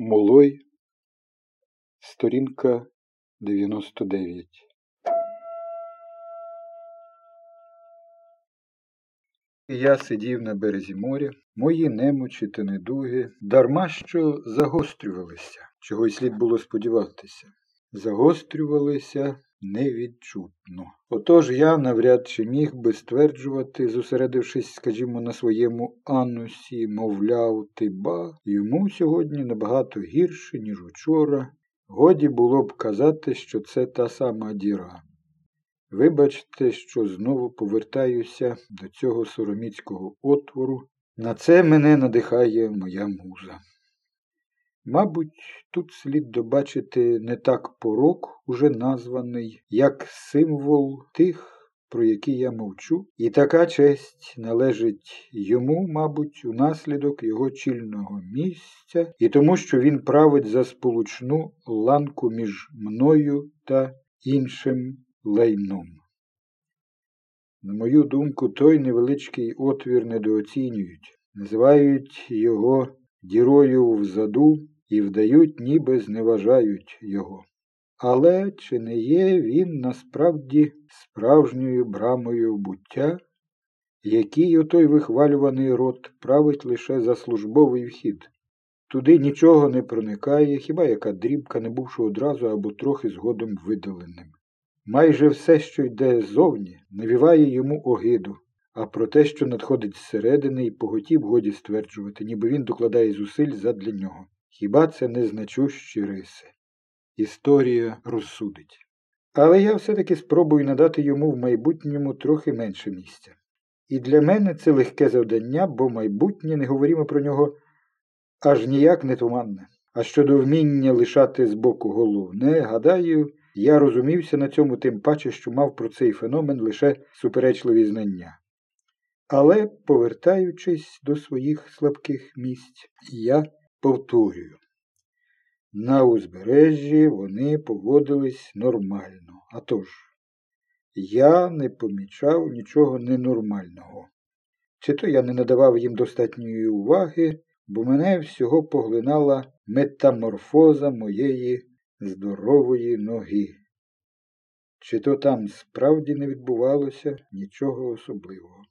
Молой, сторінка 99. Я сидів на березі моря, мої немочі та недуги дарма що загострювалися, чого й слід було сподіватися. Загострювалися невідчутно. Отож я навряд чи міг би стверджувати, зосередившись, скажімо, на своєму анусі, мовляв, ти ба, йому сьогодні набагато гірше, ніж учора. Годі було б казати, що це та сама діра. Вибачте, що знову повертаюся до цього сороміцького отвору. На це мене надихає моя муза. Мабуть, тут слід добачити не так порок, уже названий, як символ тих, про які я мовчу, і така честь належить йому, мабуть, унаслідок його чільного місця, і тому, що він править за сполучну ланку між мною та іншим лайном. На мою думку, той невеличкий отвір недооцінюють, називають його дірою взаду і вдають, ніби зневажають його. Але чи не є він насправді справжньою брамою буття, який отой вихвалюваний рот править лише за службовий вхід? Туди нічого не проникає, хіба яка дрібка, не бувши одразу або трохи згодом видаленим. Майже все, що йде ззовні, навіває йому огиду, а про те, що надходить зсередини, і поготів годі стверджувати, ніби він докладає зусиль задля нього. Хіба це не значущі риси? Історія розсудить. Але я все-таки спробую надати йому в майбутньому трохи менше місця. І для мене це легке завдання, бо майбутнє, не говоримо про нього, аж ніяк не туманне. А щодо вміння лишати збоку головне, гадаю, я розумівся на цьому тим паче, що мав про цей феномен лише суперечливі знання. Але, повертаючись до своїх слабких місць, я повторюю. На узбережжі вони поводились нормально. А тож, я не помічав нічого ненормального. Чи то я не надавав їм достатньої уваги, бо мене всього поглинала метаморфоза моєї здорової ноги. Чи то там справді не відбувалося нічого особливого.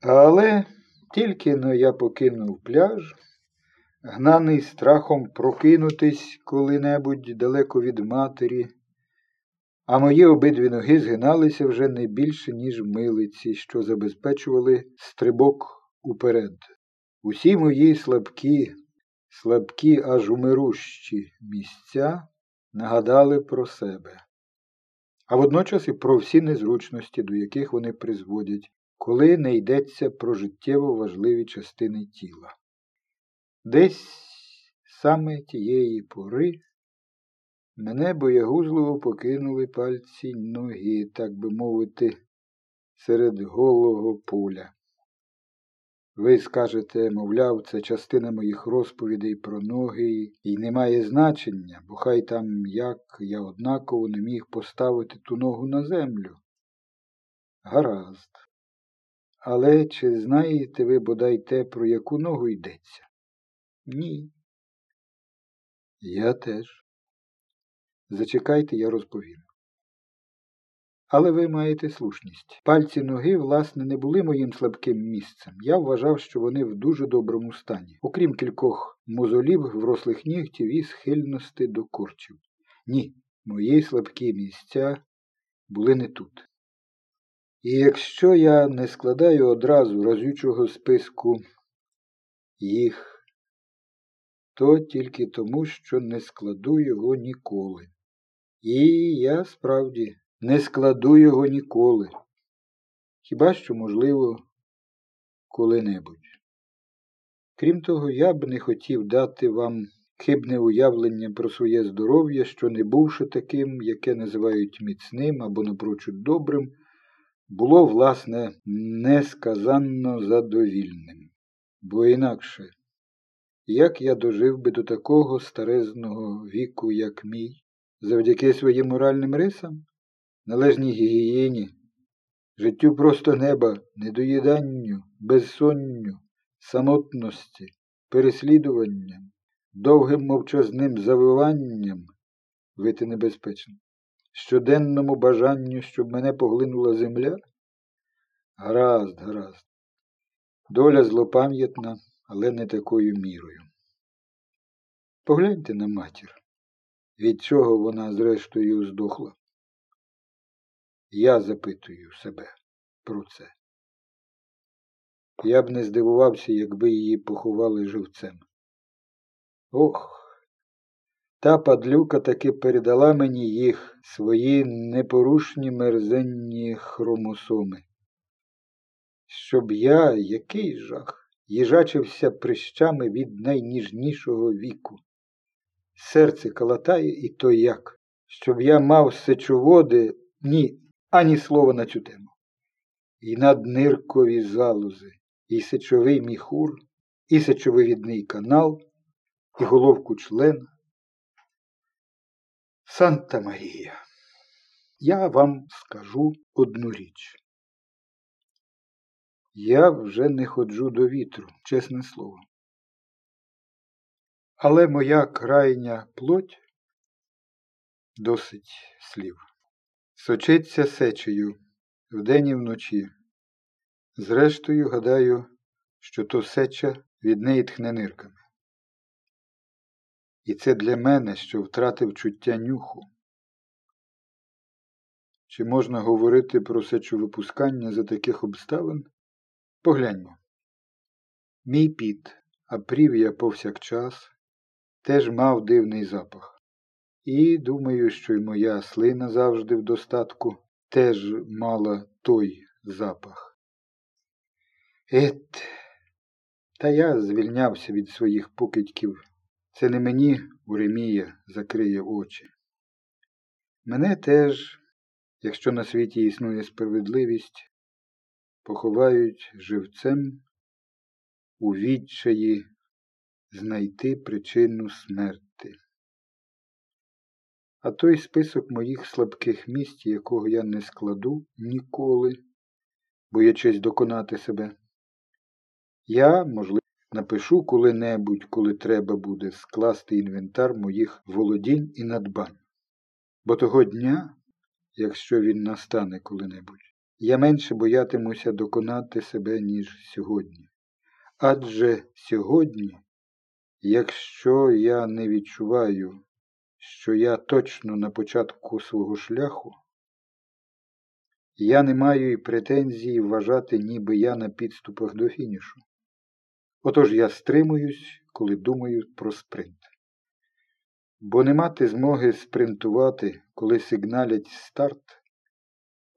Але тільки но я покинув пляж, гнаний страхом прокинутись коли-небудь далеко від матері, а мої обидві ноги згиналися вже не більше, ніж милиці, що забезпечували стрибок уперед. Усі мої слабкі, слабкі аж умирущі місця нагадали про себе, а водночас і про всі незручності, до яких вони призводять, коли не йдеться про життєво важливі частини тіла. Десь саме тієї пори мене боягузливо покинули пальці ноги, так би мовити, серед голого поля. Ви скажете, мовляв, це частина моїх розповідей про ноги і не має значення, бо хай там як я однаково не міг поставити ту ногу на землю. Гаразд. Але чи знаєте ви бодай те, про яку ногу йдеться? Ні. Я теж. Зачекайте, я розповім. Але ви маєте слушність. Пальці ноги, власне, не були моїм слабким місцем. Я вважав, що вони в дуже доброму стані, окрім кількох мозолів, врослих нігтів і схильності до корчів. Ні, мої слабкі місця були не тут. І якщо я не складаю одразу разючого списку їх, то тільки тому, що не складу його ніколи. І я справді не складу його ніколи. Хіба що, можливо, коли-небудь. Крім того, я б не хотів дати вам хибне уявлення про своє здоров'я, що, не бувши таким, яке називають міцним або напрочуд добрим, було, власне, несказанно задовільним. Бо інакше, як я дожив би до такого старезного віку, як мій, завдяки своїм моральним рисам? належній гігієні, життю просто неба, недоїданню, безсонню, самотності, переслідуванням, довгим мовчазним завиванням вити небезпечно, щоденному бажанню, щоб мене поглинула земля? Гаразд, гаразд. Доля злопам'ятна, але не такою мірою. Погляньте на матір, від чого вона зрештою здохла. Я запитую себе про це. Я б не здивувався, якби її поховали живцем. Ох, та падлюка таки передала мені їх свої непорушні мерзенні хромосоми. Щоб я, який жах, їжачився прищами від найніжнішого віку. Серце калатає і то як, щоб я мав сечоводи, ні, ані слова на цю тему. І надниркові залози, і сечовий міхур, і сечовивідний канал, і головку члена. Санта Марія, я вам скажу одну річ. Я вже не ходжу до вітру, чесне слово. Але моя крайня плоть досить слів. Сочиться сечею вдень і вночі. Зрештою, гадаю, що то сеча від неї тхне нирками. І це для мене, що втратив чуття нюху. Чи можна говорити про сечовипускання за таких обставин? Погляньмо. Мій піт, а прів'я повсякчас, теж мав дивний запах. І думаю, що й моя слина завжди в достатку теж мала той запах. Ет, та я звільнявся від своїх покидьків. Це не мені Уремія закриє очі. Мене теж, якщо на світі існує справедливість, поховають живцем у відчаї знайти причину смерти. А той список моїх слабких місць, якого я не складу ніколи, боячись доконати себе, я, можливо, напишу коли-небудь, коли треба буде скласти інвентар моїх володінь і надбань. Бо того дня, якщо він настане коли-небудь, я менше боятимуся доконати себе, ніж сьогодні. Адже сьогодні, якщо я не відчуваю, що я точно на початку свого шляху, я не маю і претензії вважати, ніби я на підступах до фінішу. Отож я стримуюсь, коли думаю про спринт. Бо не мати змоги спринтувати, коли сигналять старт,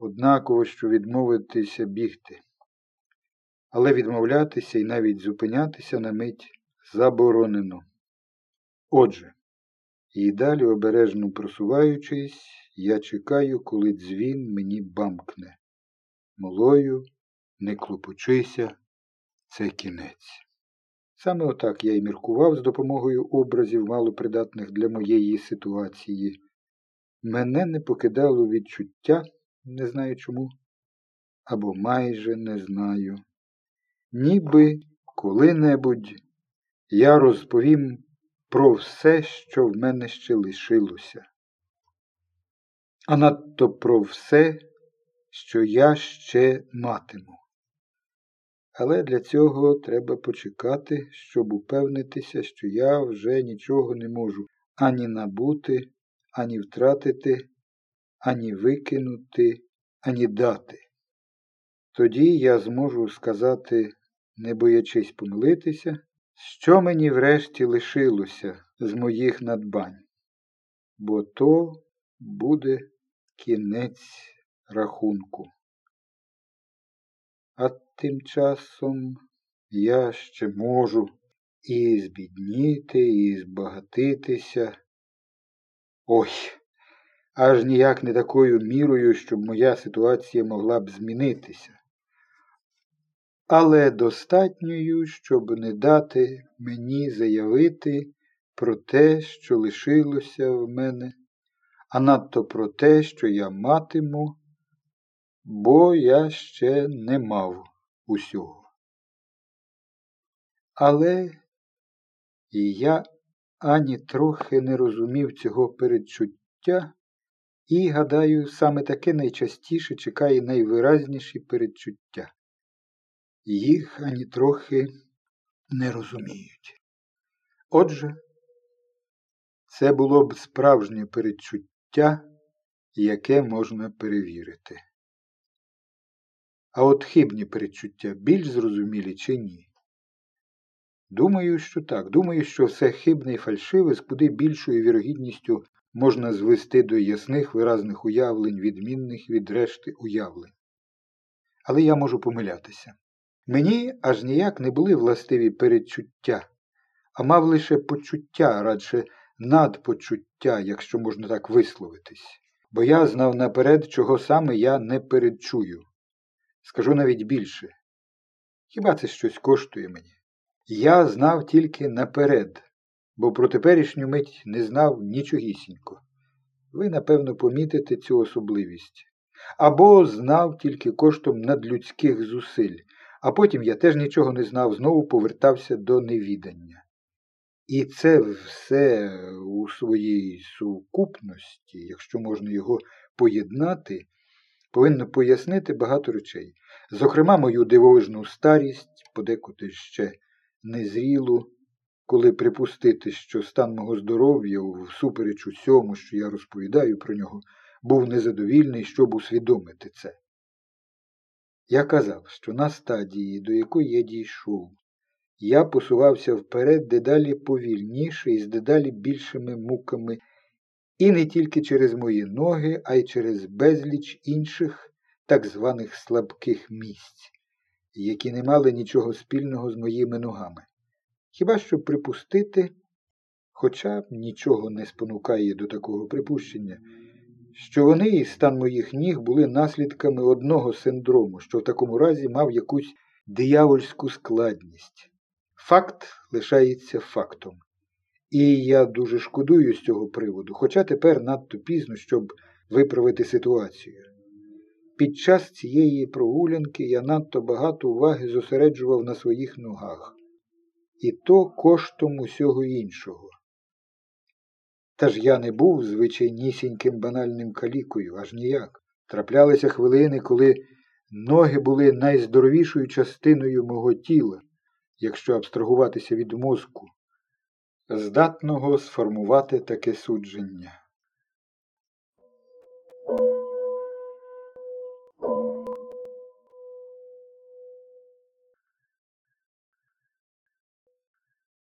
однаково, що відмовитися бігти. Але відмовлятися і навіть зупинятися на мить заборонено. Отже, і далі, обережно просуваючись, я чекаю, коли дзвін мені бамкне. Молою, не клопочися, це кінець. Саме отак я й міркував з допомогою образів, малопридатних для моєї ситуації. Мене не покидало відчуття, не знаю чому, або майже не знаю. Ніби коли-небудь я розповім про все, що в мене ще лишилося, а надто про все, що я ще матиму. Але для цього треба почекати, щоб упевнитися, що я вже нічого не можу ані набути, ані втратити, ані викинути, ані дати. Тоді я зможу сказати, не боячись помилитися, що мені врешті лишилося з моїх надбань, бо то буде кінець рахунку. А тим часом я ще можу і збідніти, і збагатитися. Ой, аж ніяк не такою мірою, щоб моя ситуація могла б змінитися. Але достатньою, щоб не дати мені заявити про те, що лишилося в мене, а надто про те, що я матиму бо я ще не мав усього. Але і я ані трохи не розумів цього передчуття, і, гадаю, саме таке найчастіше чекає найвиразніші передчуття. Їх ані трохи не розуміють. Отже, це було б справжнє передчуття, яке можна перевірити. А от хибні передчуття більш зрозумілі чи ні? Думаю, що так. Думаю, що все хибне і фальшиве з куди більшою вірогідністю можна звести до ясних виразних уявлень, відмінних від решти уявлень. Але я можу помилятися. Мені аж ніяк не були властиві передчуття, а мав лише почуття, радше надпочуття, якщо можна так висловитись, бо я знав наперед, чого саме я не передчую. Скажу навіть більше. Хіба це щось коштує мені? Я знав тільки наперед, бо про теперішню мить не знав нічогісінько. Ви, напевно, помітите цю особливість. Або знав тільки коштом надлюдських зусиль, а потім я теж нічого не знав, знову повертався до невідання. І це все у своїй сукупності, якщо можна його поєднати, повинно пояснити багато речей. Зокрема, мою дивовижну старість, подекуди ще незрілу, коли припустити, що стан мого здоров'я, всупереч усьому, що я розповідаю про нього, був незадовільний, щоб усвідомити це. Я казав, що на стадії, до якої я дійшов, я посувався вперед дедалі повільніше і з дедалі більшими муками, і не тільки через мої ноги, а й через безліч інших так званих слабких місць, які не мали нічого спільного з моїми ногами. Хіба що припустити, хоча нічого не спонукає до такого припущення, що вони і стан моїх ніг були наслідками одного синдрому, що в такому разі мав якусь диявольську складність. Факт лишається фактом. І я дуже шкодую з цього приводу, хоча тепер надто пізно, щоб виправити ситуацію. Під час цієї прогулянки я надто багато уваги зосереджував на своїх ногах, і то коштом усього іншого. Та ж я не був звичайнісіньким банальним калікою, аж ніяк. Траплялися хвилини, коли ноги були найздоровішою частиною мого тіла, якщо абстрагуватися від мозку, здатного сформувати таке судження.